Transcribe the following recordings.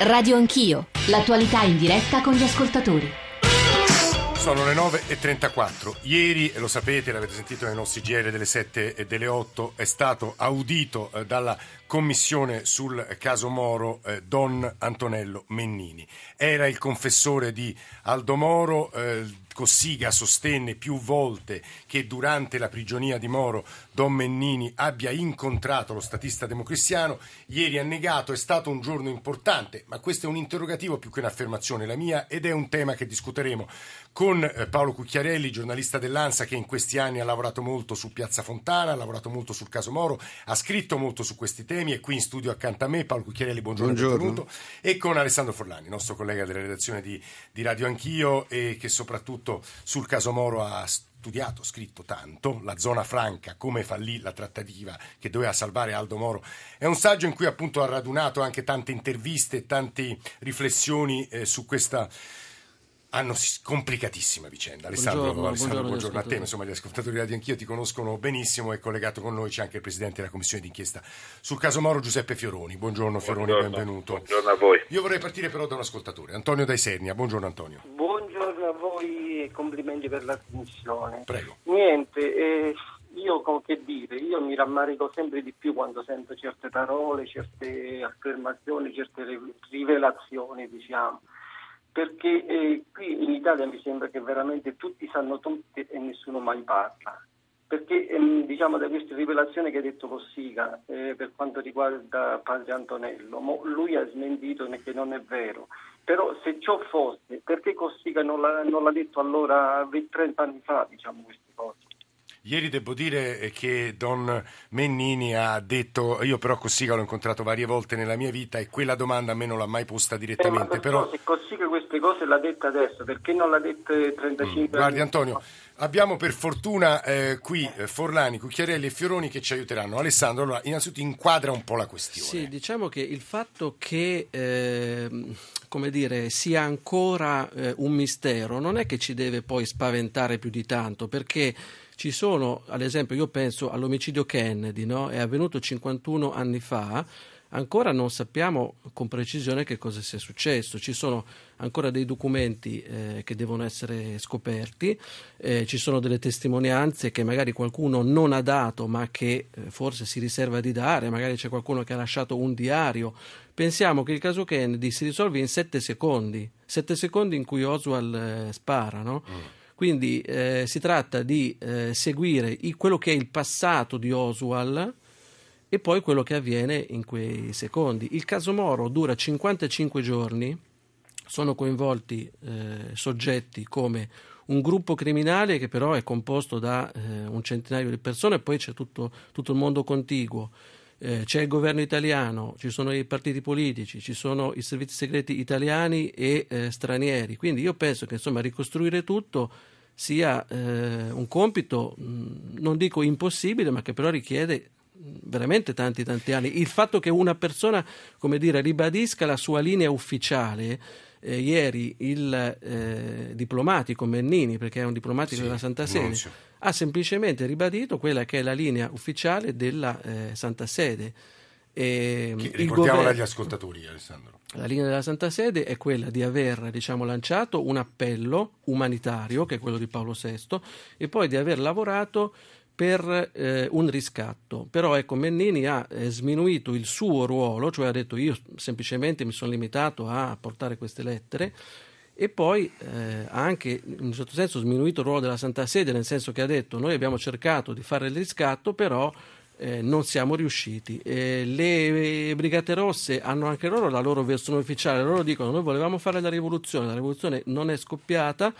Radio Anch'io, l'attualità in diretta con gli ascoltatori. Sono le 9.34. Ieri, lo sapete, l'avete sentito nei nostri GR delle 7 e delle 8, è stato audito eh, dalla commissione sul caso Moro eh, Don Antonello Mennini. Era il confessore di Aldo Moro. Eh, Cossiga sostenne più volte che durante la prigionia di Moro Don Mennini abbia incontrato lo statista democristiano. Ieri ha negato, è stato un giorno importante, ma questo è un interrogativo più che un'affermazione la mia ed è un tema che discuteremo con eh, Paolo Cucchiarelli, giornalista dell'ANSA che in questi anni ha lavorato molto su Piazza Fontana, ha lavorato molto sul caso Moro, ha scritto molto su questi temi, è qui in studio accanto a me. Paolo Cucchiarelli, buongiorno, buongiorno. benvenuto. E con Alessandro Forlani, nostro collega della redazione di, di Radio Anch'io e che soprattutto sul caso Moro ha studiato, scritto tanto, La zona franca, come fallì la trattativa che doveva salvare Aldo Moro. È un saggio in cui appunto ha radunato anche tante interviste, tante riflessioni eh, su questa hanno complicatissima vicenda. Alessandro, buongiorno, Alessandro, buongiorno, buongiorno a te, insomma gli ascoltatori di Radio Anch'io ti conoscono benissimo e collegato con noi c'è anche il Presidente della Commissione d'inchiesta sul caso Moro Giuseppe Fioroni. Buongiorno Fioroni, buongiorno, benvenuto. Buongiorno a voi. Io vorrei partire però da un ascoltatore, Antonio Daisernia. Buongiorno Antonio. Buongiorno a voi e complimenti per la trasmissione. Prego. Niente, eh, io con che dire, io mi rammarico sempre di più quando sento certe parole, certe affermazioni, certe rivelazioni, diciamo perché eh, qui in Italia mi sembra che veramente tutti sanno tutti e nessuno mai parla. Perché ehm, diciamo da queste rivelazioni che ha detto Cossiga eh, per quanto riguarda padre Antonello, lui ha smentito che non è vero. Però se ciò fosse, perché Cossiga non l'ha, non l'ha detto allora 30 anni fa, diciamo queste cose? Ieri devo dire che Don Mennini ha detto, io però Cossiga l'ho incontrato varie volte nella mia vita e quella domanda a me non l'ha mai posta direttamente. Eh, però... Se Cossiga queste cose l'ha detta adesso, perché non l'ha detta 35 mm. anni Guardi Antonio, abbiamo per fortuna eh, qui eh, Forlani, Cucchiarelli e Fioroni che ci aiuteranno. Alessandro, allora innanzitutto inquadra un po' la questione. Sì, diciamo che il fatto che... Eh come dire, sia ancora eh, un mistero, non è che ci deve poi spaventare più di tanto, perché ci sono, ad esempio, io penso all'omicidio Kennedy, no? è avvenuto 51 anni fa, ancora non sappiamo con precisione che cosa sia successo, ci sono ancora dei documenti eh, che devono essere scoperti, eh, ci sono delle testimonianze che magari qualcuno non ha dato ma che eh, forse si riserva di dare, magari c'è qualcuno che ha lasciato un diario. Pensiamo che il caso Kennedy si risolve in sette secondi, sette secondi in cui Oswald eh, spara, no? Mm. Quindi eh, si tratta di eh, seguire i, quello che è il passato di Oswald e poi quello che avviene in quei secondi. Il caso Moro dura 55 giorni, sono coinvolti eh, soggetti come un gruppo criminale che però è composto da eh, un centinaio di persone e poi c'è tutto, tutto il mondo contiguo. Eh, c'è il governo italiano, ci sono i partiti politici, ci sono i servizi segreti italiani e eh, stranieri. Quindi io penso che insomma, ricostruire tutto sia eh, un compito, mh, non dico impossibile, ma che però richiede veramente tanti tanti anni. Il fatto che una persona, come dire, ribadisca la sua linea ufficiale eh, ieri il eh, diplomatico Mennini, perché è un diplomatico sì, della Santa Sede, ha semplicemente ribadito quella che è la linea ufficiale della eh, Santa Sede. E, ricordiamola agli ascoltatori, Alessandro. La linea della Santa Sede è quella di aver diciamo, lanciato un appello umanitario, che è quello di Paolo VI, e poi di aver lavorato per eh, un riscatto. Però ecco, Mennini ha eh, sminuito il suo ruolo, cioè ha detto io semplicemente mi sono limitato a portare queste lettere e poi eh, ha anche in un certo senso sminuito il ruolo della Santa Sede, nel senso che ha detto noi abbiamo cercato di fare il riscatto, però eh, non siamo riusciti. Eh, le Brigate Rosse hanno anche loro la loro versione ufficiale, loro dicono noi volevamo fare la rivoluzione, la rivoluzione non è scoppiata,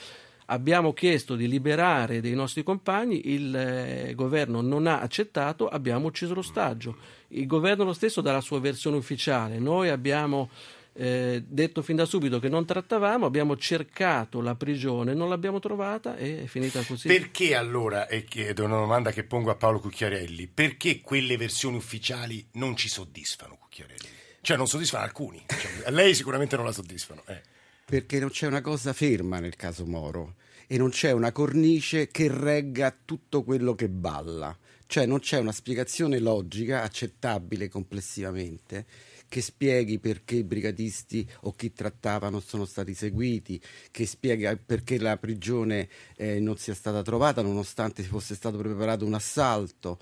abbiamo chiesto di liberare dei nostri compagni, il eh, governo non ha accettato, abbiamo ucciso l'ostaggio. Il governo lo stesso dà la sua versione ufficiale, noi abbiamo eh, detto fin da subito che non trattavamo, abbiamo cercato la prigione, non l'abbiamo trovata e è finita così. Perché allora, e chiedo una domanda che pongo a Paolo Cucchiarelli, perché quelle versioni ufficiali non ci soddisfano Cucchiarelli? Cioè non soddisfano alcuni, cioè, a lei sicuramente non la soddisfano. Eh perché non c'è una cosa ferma nel caso Moro e non c'è una cornice che regga tutto quello che balla, cioè non c'è una spiegazione logica accettabile complessivamente che spieghi perché i brigatisti o chi trattava non sono stati seguiti, che spiega perché la prigione eh, non sia stata trovata nonostante fosse stato preparato un assalto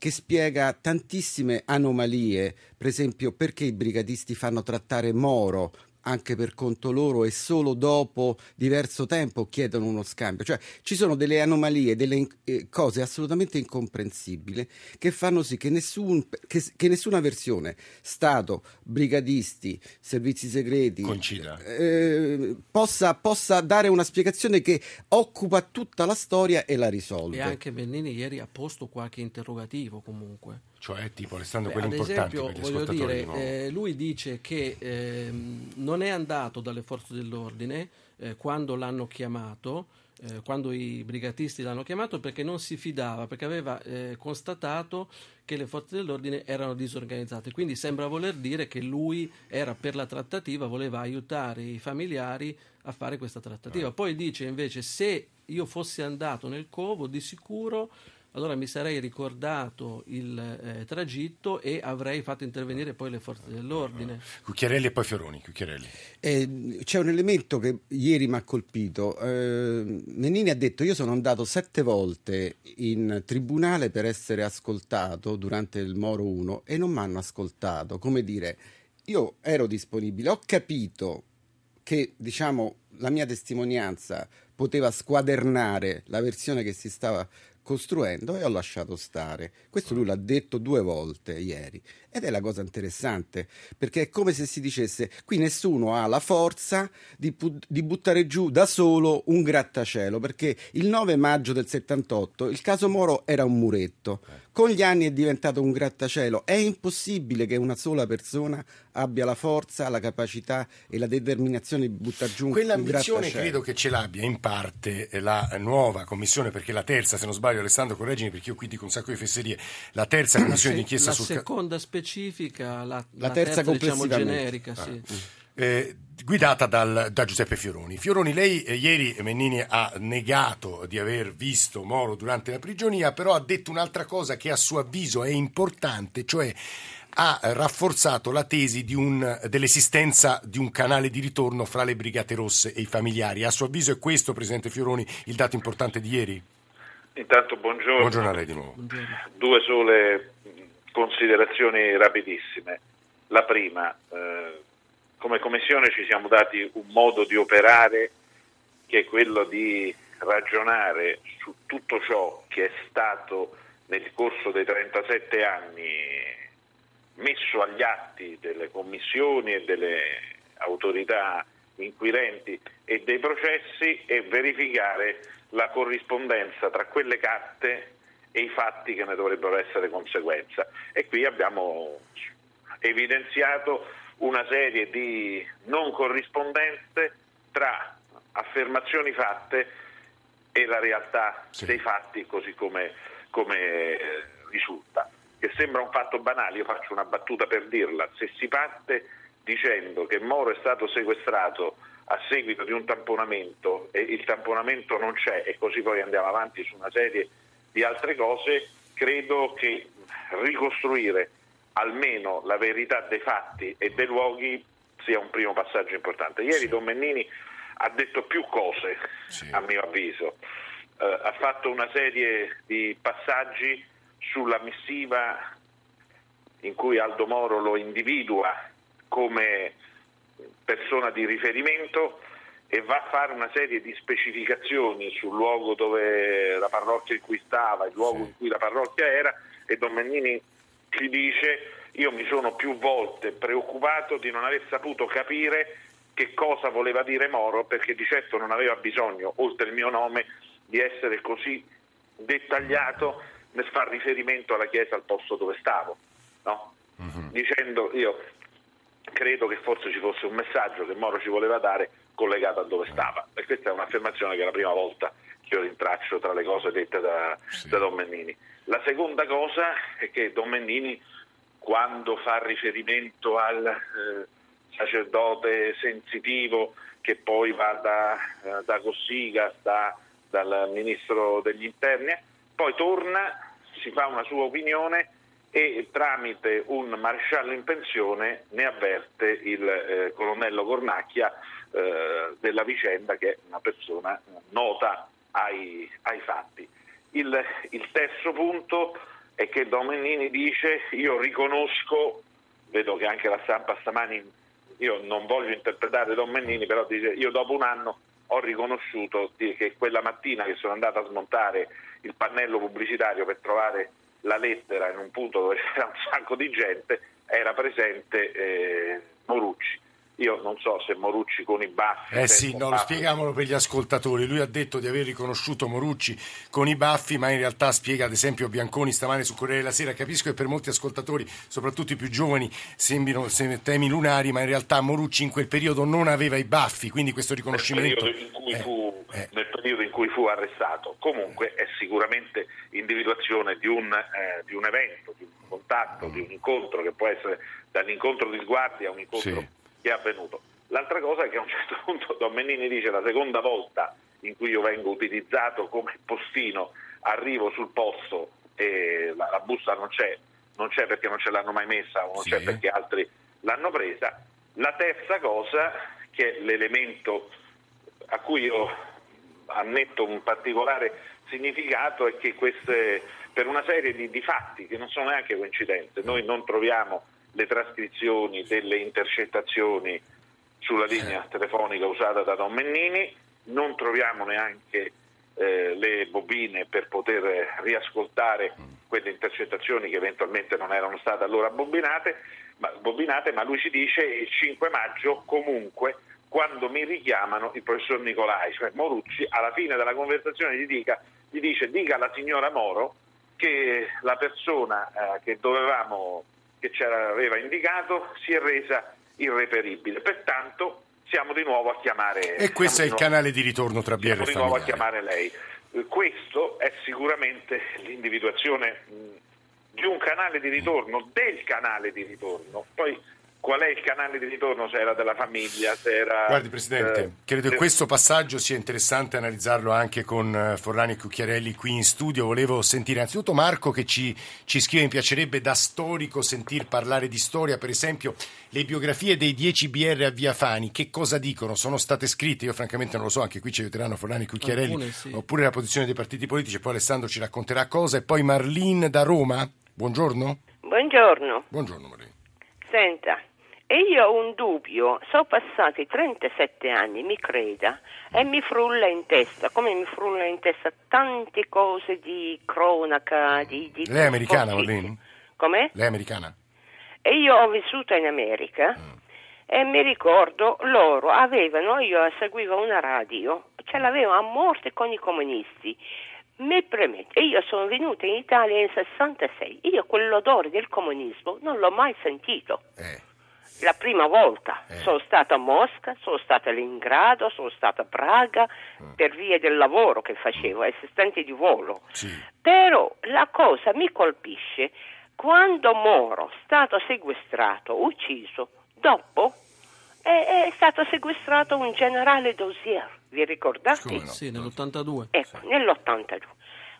che spiega tantissime anomalie, per esempio perché i brigatisti fanno trattare Moro anche per conto loro e solo dopo diverso tempo chiedono uno scambio. Cioè ci sono delle anomalie, delle eh, cose assolutamente incomprensibili che fanno sì che, nessun, che, che nessuna versione, Stato, brigadisti, servizi segreti, eh, possa, possa, dare una spiegazione che occupa tutta la storia e la risolve. E anche Bennini ieri ha posto qualche interrogativo comunque. Cioè, tipo, restando quelli importanti esempio, per gli voglio dire, eh, lui dice che eh, non è andato dalle forze dell'ordine eh, quando l'hanno chiamato, eh, quando i brigatisti l'hanno chiamato, perché non si fidava, perché aveva eh, constatato che le forze dell'ordine erano disorganizzate. Quindi sembra voler dire che lui era per la trattativa, voleva aiutare i familiari a fare questa trattativa. Ah. Poi dice invece se io fossi andato nel covo, di sicuro allora mi sarei ricordato il eh, tragitto e avrei fatto intervenire poi le forze dell'ordine. Cucchiarelli e poi Fioroni. Eh, c'è un elemento che ieri mi ha colpito. Eh, Menini ha detto io sono andato sette volte in tribunale per essere ascoltato durante il Moro 1 e non mi hanno ascoltato. Come dire, io ero disponibile, ho capito che diciamo la mia testimonianza poteva squadernare la versione che si stava costruendo e ho lasciato stare. Questo lui l'ha detto due volte ieri ed è la cosa interessante perché è come se si dicesse qui nessuno ha la forza di, di buttare giù da solo un grattacielo perché il 9 maggio del 78 il caso Moro era un muretto. Con gli anni è diventato un grattacielo. È impossibile che una sola persona abbia la forza, la capacità e la determinazione di buttare giù un Quell'ambizione credo che ce l'abbia in parte la nuova commissione, perché la terza, se non sbaglio, Alessandro, correggimi perché io qui dico un sacco di fesserie, la terza commissione d'inchiesta la sul... La seconda specifica, la, la, la terza, terza diciamo generica, ah. sì. Eh, guidata dal, da Giuseppe Fioroni. Fioroni, lei eh, ieri Mennini ha negato di aver visto Moro durante la prigionia, però ha detto un'altra cosa che a suo avviso è importante, cioè ha rafforzato la tesi di un, dell'esistenza di un canale di ritorno fra le Brigate Rosse e i familiari. A suo avviso è questo, Presidente Fioroni, il dato importante di ieri? Intanto buongiorno. Buongiorno a lei di nuovo. Buongiorno. Due sole considerazioni rapidissime. La prima, eh, come Commissione ci siamo dati un modo di operare che è quello di ragionare su tutto ciò che è stato nel corso dei 37 anni messo agli atti delle commissioni e delle autorità inquirenti e dei processi e verificare la corrispondenza tra quelle carte e i fatti che ne dovrebbero essere conseguenza. E qui abbiamo evidenziato una serie di non corrispondenze tra affermazioni fatte e la realtà sì. dei fatti così come, come eh, risulta. Che sembra un fatto banale, io faccio una battuta per dirla, se si parte dicendo che Moro è stato sequestrato a seguito di un tamponamento e il tamponamento non c'è e così poi andiamo avanti su una serie di altre cose, credo che ricostruire almeno la verità dei fatti e dei luoghi sia un primo passaggio importante. Ieri sì. Don Mennini ha detto più cose, sì. a mio avviso. Uh, ha fatto una serie di passaggi sulla missiva in cui Aldo Moro lo individua come persona di riferimento e va a fare una serie di specificazioni sul luogo dove la parrocchia in cui stava, il luogo sì. in cui la parrocchia era e Don Mennini ci dice io mi sono più volte preoccupato di non aver saputo capire che cosa voleva dire Moro perché di certo non aveva bisogno, oltre il mio nome, di essere così dettagliato nel far riferimento alla chiesa al posto dove stavo, no? uh-huh. dicendo io credo che forse ci fosse un messaggio che Moro ci voleva dare collegato a dove stava e questa è un'affermazione che è la prima volta che io rintraccio tra le cose dette da, sì. da Don Mennini. La seconda cosa è che Don Mennini quando fa riferimento al eh, sacerdote sensitivo che poi va da, eh, da Cossiga, da, dal ministro degli interni, poi torna, si fa una sua opinione e tramite un maresciallo in pensione ne avverte il eh, colonnello Cornacchia eh, della vicenda che è una persona nota ai, ai fatti. Il, il, terzo punto è che Domennini dice io riconosco, vedo che anche la stampa stamani, io non voglio interpretare Domennini, però dice io dopo un anno ho riconosciuto che quella mattina che sono andato a smontare il pannello pubblicitario per trovare la lettera in un punto dove c'era un sacco di gente, era presente eh, Morucci. Io non so se Morucci con i baffi. Eh sì, no, spieghiamolo per gli ascoltatori. Lui ha detto di aver riconosciuto Morucci con i baffi, ma in realtà spiega ad esempio Bianconi stamane su Corriere della Sera. Capisco che per molti ascoltatori, soprattutto i più giovani, sembrino temi lunari, ma in realtà Morucci in quel periodo non aveva i baffi, quindi questo riconoscimento. Nel periodo in cui, eh, fu, eh. Nel periodo in cui fu, arrestato. Comunque è sicuramente individuazione di un, eh, di un evento, di un contatto, mm. di un incontro che può essere dall'incontro di sguardi a un incontro. Sì che è avvenuto. L'altra cosa è che a un certo punto Domennini dice la seconda volta in cui io vengo utilizzato come postino, arrivo sul posto e la, la busta non c'è, non c'è perché non ce l'hanno mai messa o non sì. c'è perché altri l'hanno presa. La terza cosa, che è l'elemento a cui io annetto un particolare significato, è che queste, per una serie di, di fatti che non sono neanche coincidenze, noi non troviamo le trascrizioni delle intercettazioni sulla linea telefonica usata da Don Mennini, non troviamo neanche eh, le bobine per poter riascoltare quelle intercettazioni che eventualmente non erano state allora bobinate, ma, bobinate, ma lui ci dice il 5 maggio comunque quando mi richiamano il professor Nicolai, cioè Morucci, alla fine della conversazione gli, dica, gli dice dica alla signora Moro che la persona eh, che dovevamo che ci aveva indicato si è resa irreperibile. Pertanto siamo di nuovo a chiamare... E questo è il canale di ritorno tra BR e Siamo di nuovo a chiamare lei. Eh, questo è sicuramente l'individuazione di un canale di ritorno, del canale di ritorno. Poi qual è il canale di ritorno, se era della famiglia, se era... Guardi Presidente, eh, credo che questo passaggio sia interessante analizzarlo anche con eh, Forlani e Cucchiarelli qui in studio. Volevo sentire innanzitutto Marco che ci, ci scrive, mi piacerebbe da storico sentir parlare di storia, per esempio le biografie dei 10 BR a Via Fani, che cosa dicono? Sono state scritte? Io francamente non lo so, anche qui ci aiuteranno Forlani e Cucchiarelli, Alcune, sì. oppure la posizione dei partiti politici, poi Alessandro ci racconterà cosa. E poi Marlene da Roma, buongiorno. Buongiorno. Buongiorno Marlene. Senta, e io ho un dubbio, sono passati 37 anni, mi creda, e mi frulla in testa, come mi frulla in testa tante cose di cronaca, di... di Lei è americana, Marlene? Come? Lei è americana? E io ho vissuto in America mm. e mi ricordo loro avevano, io seguivo una radio, ce l'avevano a morte con i comunisti. Mi premette, io sono venuta in Italia nel 66, io quell'odore del comunismo non l'ho mai sentito. Eh la prima volta. Eh. Sono stata a Mosca, sono stata a Leningrado, sono stata a Praga mm. per via del lavoro che facevo, assistente di volo. Sì. Però la cosa mi colpisce quando Moro è stato sequestrato, ucciso, dopo è, è stato sequestrato un generale Dozier, vi ricordate? No? Sì, nell'82. Ecco, sì. nell'82.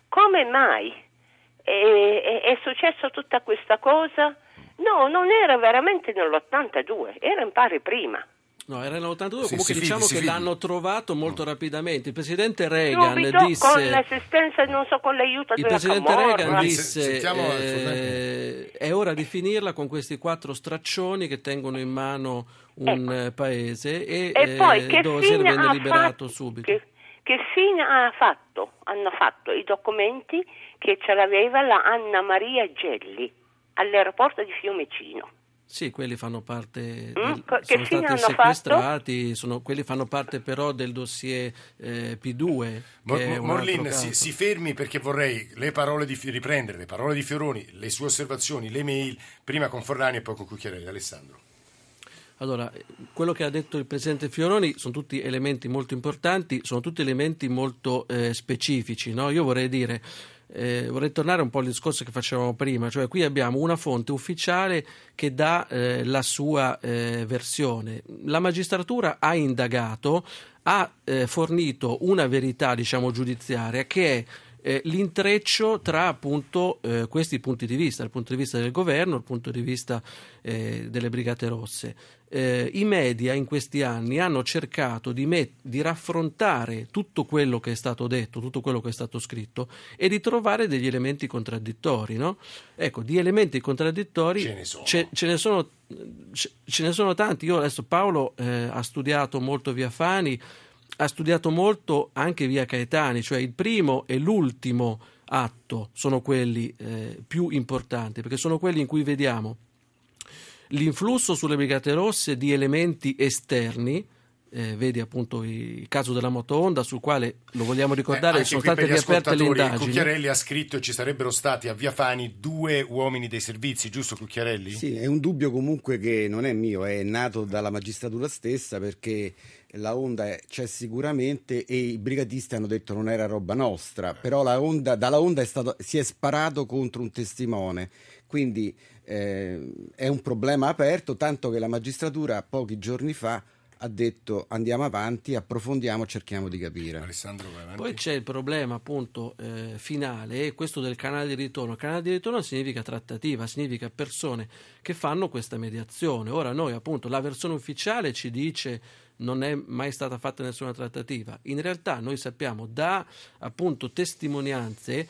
Come mai è, è, è successa tutta questa cosa? No, non era veramente nell'82, era in pari prima. No, era nell'82, sì, comunque diciamo fidi, che l'hanno trovato molto rapidamente. Il presidente Reagan Subito, disse... con l'assistenza, non so, con l'aiuto il della presidente Camorra. Reagan disse eh, è ora di finirla con questi quattro straccioni che tengono in mano un ecco. paese e, e poi, eh, dove si venne liberato fatto, subito. Che, che fine ha fatto? Hanno fatto i documenti che ce l'aveva la Anna Maria Gelli all'aeroporto di Fiumicino. Sì, quelli fanno parte, mm, del, mm, sono stati sequestrati, sono, quelli fanno parte però del dossier eh, P2. Mor- Morlin, si, si, fermi perché vorrei le parole di, riprendere le parole di Fioroni, le sue osservazioni, le mail, prima con Forlani e poi con Cucchiarelli. Alessandro. Allora, quello che ha detto il Presidente Fioroni sono tutti elementi molto importanti, sono tutti elementi molto eh, specifici. No? Io vorrei dire eh, vorrei tornare un po' al discorso che facevamo prima, cioè qui abbiamo una fonte ufficiale che dà eh, la sua eh, versione. La magistratura ha indagato, ha eh, fornito una verità diciamo, giudiziaria che è eh, l'intreccio tra appunto eh, questi punti di vista, il punto di vista del governo, il punto di vista delle Brigate Rosse. Eh, I media in questi anni hanno cercato di, met- di, raffrontare tutto quello che è stato detto, tutto quello che è stato scritto e di trovare degli elementi contraddittori. No? Ecco, di elementi contraddittori ce ne sono, ce, ce ne sono, ce ne sono tanti. Io adesso Paolo eh, ha studiato molto via Fani ha studiato molto anche via Caetani, cioè il primo e l'ultimo atto sono quelli eh, più importanti, perché sono quelli in cui vediamo l'influsso sulle Brigate Rosse di elementi esterni, eh, vedi appunto il caso della moto Honda sul quale lo vogliamo ricordare eh, sono state riaperte le indagini Cucchiarelli ha scritto che ci sarebbero stati a Via Fani due uomini dei servizi giusto Cucchiarelli? Sì, è un dubbio comunque che non è mio è nato dalla magistratura stessa perché la onda c'è sicuramente e i brigatisti hanno detto non era roba nostra, però la onda, dalla onda è stato, si è sparato contro un testimone, quindi eh, è un problema aperto, tanto che la magistratura pochi giorni fa ha detto andiamo avanti, approfondiamo, cerchiamo di capire. Alessandro, Poi c'è il problema appunto eh, finale, questo del canale di ritorno. Il canale di ritorno significa trattativa, significa persone che fanno questa mediazione. Ora noi appunto la versione ufficiale ci dice non è mai stata fatta nessuna trattativa. In realtà noi sappiamo da appunto testimonianze,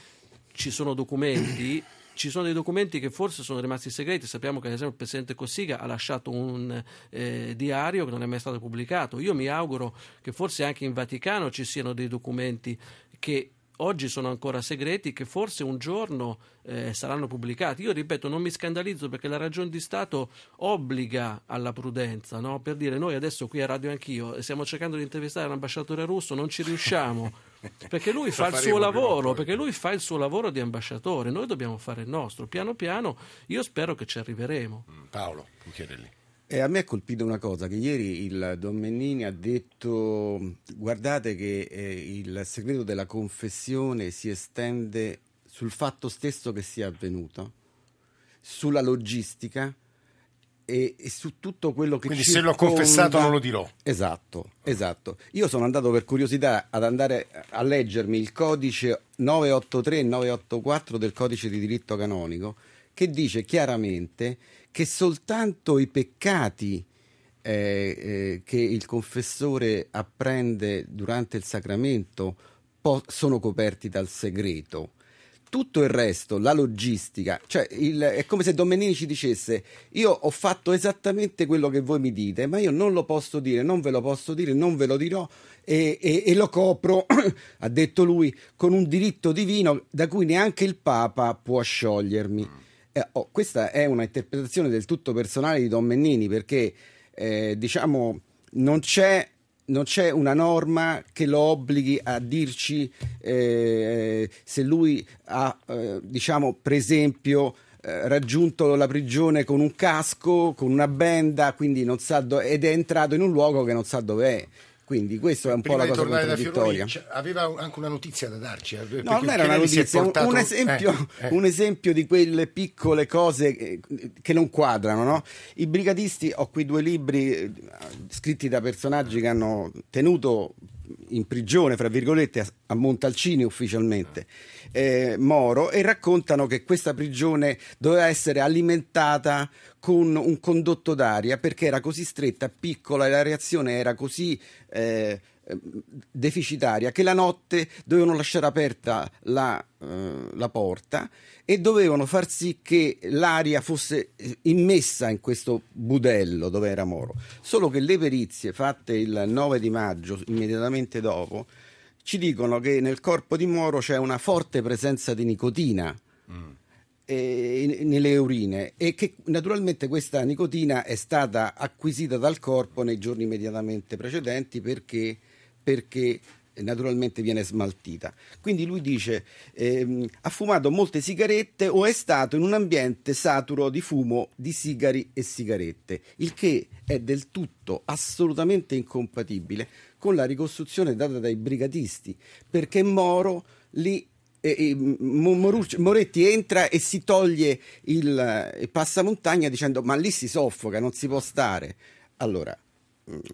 ci sono documenti ci sono dei documenti che forse sono rimasti segreti. Sappiamo che, ad esempio, il presidente Cossiga ha lasciato un eh, diario che non è mai stato pubblicato. Io mi auguro che forse anche in Vaticano ci siano dei documenti che oggi sono ancora segreti che forse un giorno eh, saranno pubblicati. Io ripeto, non mi scandalizzo perché la ragione di Stato obbliga alla prudenza, no? per dire noi adesso qui a Radio Anch'io stiamo cercando di intervistare l'ambasciatore russo, non ci riusciamo. Perché lui fa il suo lavoro, perché lui fa il suo lavoro di ambasciatore, noi dobbiamo fare il nostro. Piano piano io spero che ci arriveremo. Paolo Cucchiarelli. E a me ha colpito una cosa, che ieri il Don Mennini ha detto guardate che eh, il segreto della confessione si estende sul fatto stesso che sia avvenuto, sulla logistica e, e su tutto quello che Quindi circonda... se l'ho confessato non lo dirò. Esatto, esatto. Io sono andato per curiosità ad andare a leggermi il codice 983 e 984 del codice di diritto canonico che dice chiaramente che soltanto i peccati eh, eh, che il confessore apprende durante il sacramento po- sono coperti dal segreto. Tutto il resto, la logistica, cioè il, è come se Domenini ci dicesse io ho fatto esattamente quello che voi mi dite, ma io non lo posso dire, non ve lo posso dire, non ve lo dirò e, e, e lo copro, ha detto lui, con un diritto divino da cui neanche il Papa può sciogliermi. Eh, oh, questa è una interpretazione del tutto personale di Don Mennini perché eh, diciamo non c'è, non c'è, una norma che lo obblighi a dirci eh, se lui ha eh, diciamo per esempio eh, raggiunto la prigione con un casco, con una benda, quindi non sa do- ed è entrato in un luogo che non sa dove è. Quindi questo è un Prima po' la cosa contraddittoria. Fioroni, aveva anche una notizia da darci. eh, No, non era una notizia, portato... un, esempio, eh, eh. un, esempio, di quelle piccole cose che non quadrano. No? I brigatisti, ho qui due libri eh, scritti da personaggi che hanno tenuto in prigione, fra virgolette, a Montalcini ufficialmente, eh, Moro, e raccontano che questa prigione doveva essere alimentata con un condotto d'aria perché era così stretta, piccola e la reazione era così eh, deficitaria che la notte dovevano lasciare aperta la, eh, la, porta e dovevano far sì che l'aria fosse immessa in questo budello dove era Moro. Solo che le perizie fatte il 9 di maggio, immediatamente dopo, ci dicono che nel corpo di Moro c'è una forte presenza di nicotina. Mm nelle urine e che naturalmente questa nicotina è stata acquisita dal corpo nei giorni immediatamente precedenti perché, perché naturalmente viene smaltita. Quindi lui dice ehm, ha fumato molte sigarette o è stato in un ambiente saturo di fumo di sigari e sigarette, il che è del tutto assolutamente incompatibile con la ricostruzione data dai brigatisti, perché Moro lì e, e Moretti entra e si toglie il, il passamontagna dicendo ma lì si soffoca, non si può stare. Allora,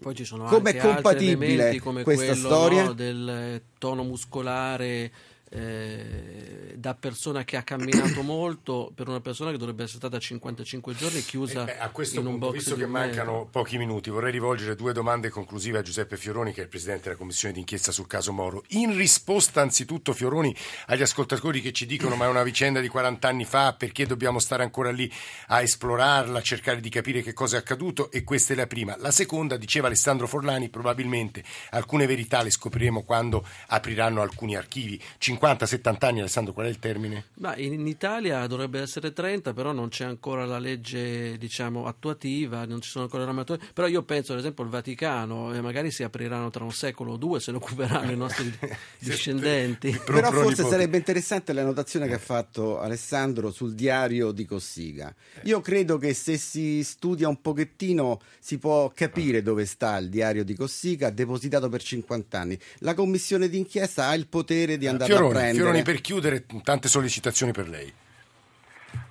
poi ci sono come anche compatibile come questa quello, storia? no, del tono muscolare eh, da persona che ha camminato molto per una persona che dovrebbe essere stata 55 giorni chiusa eh a questo in un punto, box visto che mancano metro. pochi minuti, vorrei rivolgere due domande conclusive a Giuseppe Fioroni, che è il presidente della commissione d'inchiesta sul caso Moro. In risposta, anzitutto, Fioroni, agli ascoltatori che ci dicono: ma è una vicenda di 40 anni fa, perché dobbiamo stare ancora lì a esplorarla, a cercare di capire che cosa è accaduto? E questa è la prima. La seconda, diceva Alessandro Forlani, probabilmente alcune verità le scopriremo quando apriranno alcuni archivi. 50-70 anni, Alessandro, qual è il termine? Ma in Italia dovrebbe essere 30, però non c'è ancora la legge diciamo, attuativa, non ci sono ancora le normative. Però io penso, ad esempio, al Vaticano, e magari si apriranno tra un secolo o due, se ne occuperanno i nostri discendenti. Pro- Però pro- forse sarebbe interessante la notazione che ha fatto Alessandro sul diario di Cossiga. Io credo che se si studia un pochettino si può capire dove sta il diario di Cossiga, depositato per 50 anni. La commissione d'inchiesta ha il potere di andarlo a Fioroni. Fioroni, per chiudere, tante sollecitazioni per lei.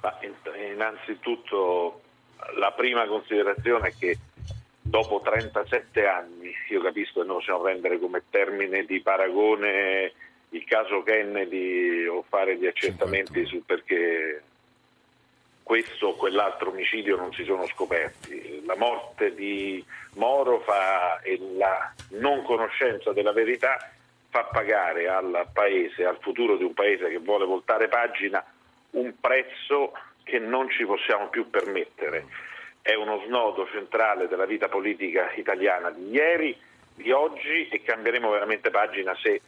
Ma in- innanzitutto la prima considerazione è che dopo 37 anni, io capisco che non possiamo prendere come termine di paragone il caso Kennedy o fare gli accertamenti 51. sul perché questo o quell'altro omicidio non si sono scoperti. La morte di Moro fa, e la non conoscenza della verità fa pagare al paese, al futuro di un paese che vuole voltare pagina, un prezzo che non ci possiamo più permettere. È uno snodo centrale della vita politica italiana di ieri, di oggi e cambieremo veramente pagina se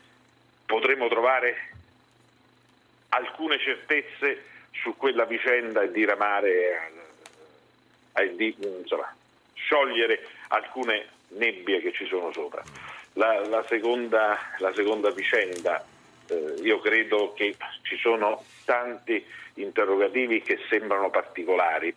potremo trovare alcune certezze su quella vicenda e diramare, eh, e di, insomma, sciogliere alcune nebbie che ci sono sopra. La, la seconda, la seconda vicenda, eh, io credo che ci sono tanti interrogativi che sembrano particolari,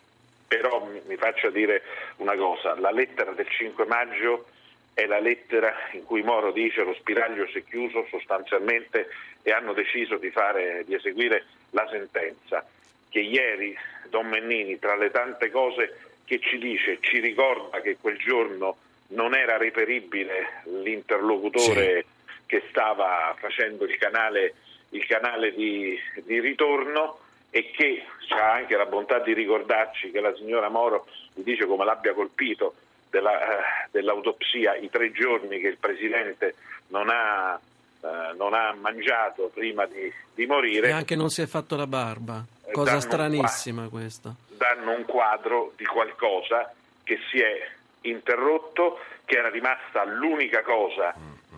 però mi, mi faccia dire una cosa, la lettera del 5 maggio è la lettera in cui Moro dice lo spiraglio si è chiuso sostanzialmente e hanno deciso di, fare, di eseguire la sentenza. Che ieri Don Mennini, tra le tante cose che ci dice, ci ricorda che quel giorno non era reperibile l'interlocutore che stava facendo il canale, il canale di, di ritorno e che ha anche la bontà di ricordarci che la signora Moro gli dice come l'abbia colpito della, eh, dell'autopsia i tre giorni che il Presidente non ha, eh, non ha mangiato prima di, di morire. E anche non si è fatto la barba, Eh, cosa stranissima questa. danno un quadro di qualcosa che si è interrotto, che era rimasta l'unica cosa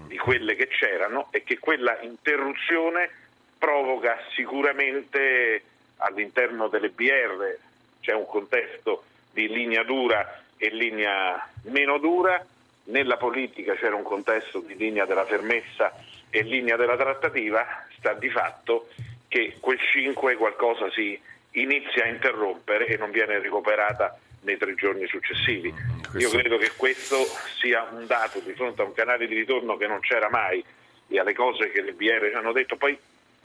di quelle che c'erano e che quella interruzione provoca sicuramente all'interno delle BR, c'è un contesto di linea dura e linea meno dura, nella politica c'era un contesto di linea della fermezza e linea della trattativa, sta di fatto che quel 5 qualcosa si inizia a interrompere e non viene recuperata nei tre giorni successivi. questo- Io credo che questo sia un dato di fronte a un canale di ritorno che non c'era mai e alle cose che le BR ci hanno detto. Poi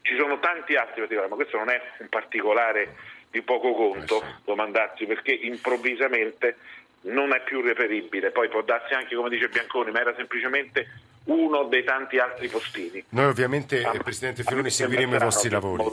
ci sono tanti altri particolari, ma questo non è un particolare di poco conto, Eh domandarsi perché improvvisamente non è più reperibile. Poi può darsi anche, come dice Bianconi, ma era semplicemente uno dei tanti altri postini. Noi ovviamente, Ah, Presidente sembra seguiremo i vostri lavori.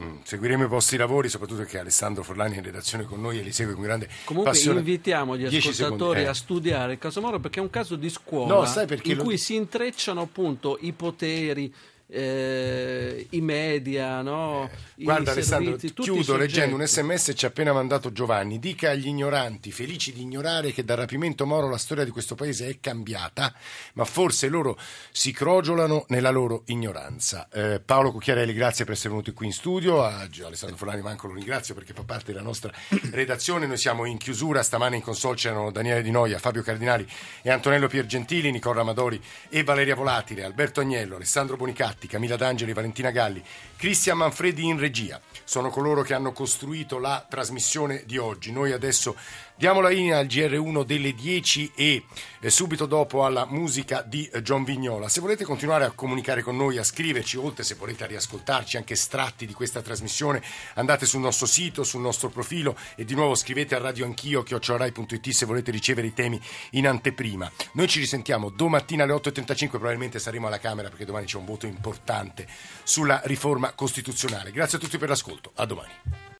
Mm, seguiremo i vostri lavori, soprattutto che Alessandro Forlani è in redazione con noi e li segue con grande Comunque passione. invitiamo gli 10 ascoltatori secondi, eh. a studiare il caso Moro perché è un caso di scuola No, perché in lo- cui si intrecciano appunto i poteri, eh, i media, no? I Guarda Alessandro, chiudo leggendo un sms che ci ha appena mandato Giovanni. Dica agli ignoranti, felici di ignorare che dal rapimento Moro la storia di questo paese è cambiata, ma forse loro si crogiolano nella loro ignoranza. Eh, Paolo Cucchiarelli, grazie per essere venuti qui in studio. A Alessandro Forlani manco lo ringrazio perché fa parte della nostra redazione. Noi siamo in chiusura, stamane in console c'erano Daniele Di Noia, Fabio Cardinali e Antonello Piergentili, Nicola Amadori e Valeria Volatile, Alberto Agnello, Alessandro Bonicatti, Camilla D'Angeli, Valentina Galli, Cristian Manfredi in regia. Sono coloro che hanno costruito la trasmissione di oggi. Noi adesso diamo la linea al GR1 delle 10 e eh, subito dopo alla musica di eh, John Vignola. Se volete continuare a comunicare con noi, a scriverci, oltre se volete a riascoltarci anche estratti di questa trasmissione, andate sul nostro sito, sul nostro profilo e di nuovo scrivete a radioanchio chiocciorai.it se volete ricevere i temi in anteprima. Noi ci risentiamo domattina alle 8.35, probabilmente saremo alla Camera perché domani c'è un voto importante sulla riforma costituzionale. Grazie a tutti per l'ascolto, a domani.